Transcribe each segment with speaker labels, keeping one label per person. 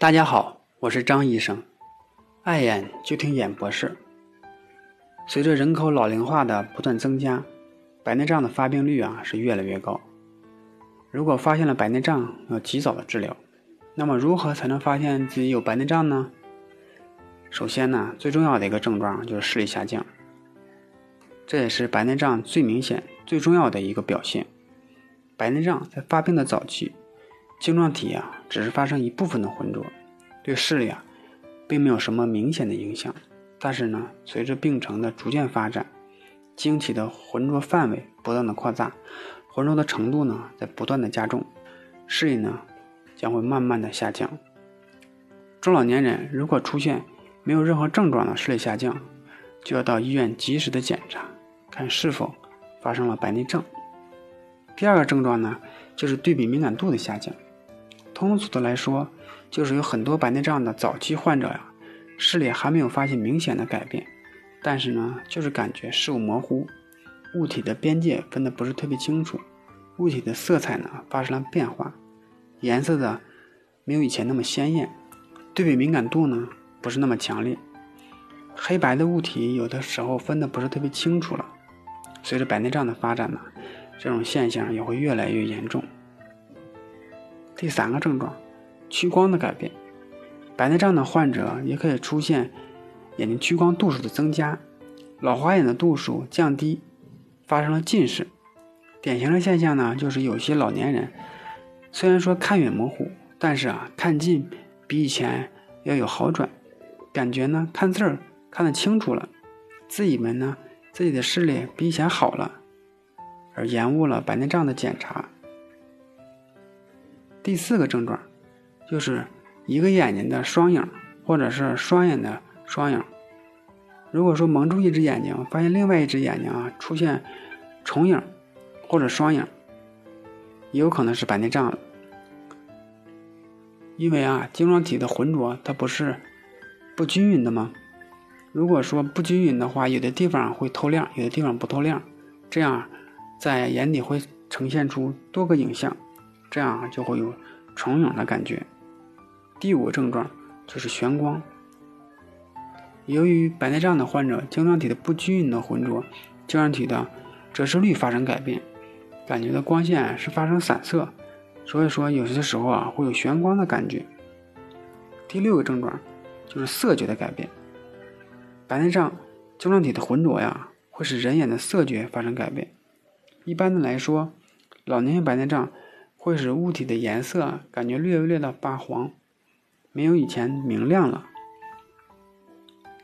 Speaker 1: 大家好，我是张医生，爱眼就听眼博士。随着人口老龄化的不断增加，白内障的发病率啊是越来越高。如果发现了白内障，要及早的治疗。那么如何才能发现自己有白内障呢？首先呢，最重要的一个症状就是视力下降，这也是白内障最明显、最重要的一个表现。白内障在发病的早期。晶状体啊，只是发生一部分的浑浊，对视力啊，并没有什么明显的影响。但是呢，随着病程的逐渐发展，晶体的浑浊范围不断的扩大，浑浊的程度呢，在不断的加重，视力呢，将会慢慢的下降。中老年人如果出现没有任何症状的视力下降，就要到医院及时的检查，看是否发生了白内障。第二个症状呢，就是对比敏感度的下降。通俗的来说，就是有很多白内障的早期患者呀，视力还没有发现明显的改变，但是呢，就是感觉视物模糊，物体的边界分得不是特别清楚，物体的色彩呢发生了变化，颜色的没有以前那么鲜艳，对比敏感度呢不是那么强烈，黑白的物体有的时候分得不是特别清楚了。随着白内障的发展呢，这种现象也会越来越严重。第三个症状，屈光的改变。白内障的患者也可以出现眼睛屈光度数的增加，老花眼的度数降低，发生了近视。典型的现象呢，就是有些老年人虽然说看远模糊，但是啊，看近比以前要有好转，感觉呢看字儿看得清楚了，自以为呢自己的视力比以前好了，而延误了白内障的检查。第四个症状，就是一个眼睛的双影，或者是双眼的双影。如果说蒙住一只眼睛，发现另外一只眼睛啊出现重影或者双影，也有可能是白内障了。因为啊，晶状体的浑浊它不是不均匀的吗？如果说不均匀的话，有的地方会透亮，有的地方不透亮，这样在眼底会呈现出多个影像。这样就会有重影的感觉。第五个症状就是眩光。由于白内障的患者晶状体的不均匀的浑浊，晶状体的折射率发生改变，感觉到光线是发生散色，所以说有些时候啊会有眩光的感觉。第六个症状就是色觉的改变。白内障晶状体的浑浊呀，会使人眼的色觉发生改变。一般的来说，老年性白内障。会使物体的颜色感觉略略的发黄，没有以前明亮了。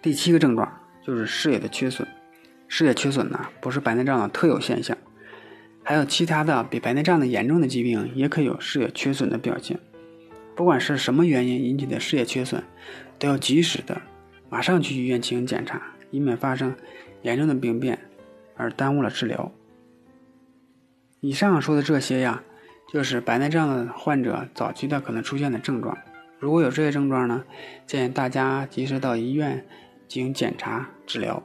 Speaker 1: 第七个症状就是视野的缺损。视野缺损呢，不是白内障的特有现象，还有其他的比白内障的严重的疾病也可以有视野缺损的表现。不管是什么原因引起的视野缺损，都要及时的马上去医院进行检查，以免发生严重的病变而耽误了治疗。以上说的这些呀。就是白内障的患者早期的可能出现的症状，如果有这些症状呢，建议大家及时到医院进行检查治疗。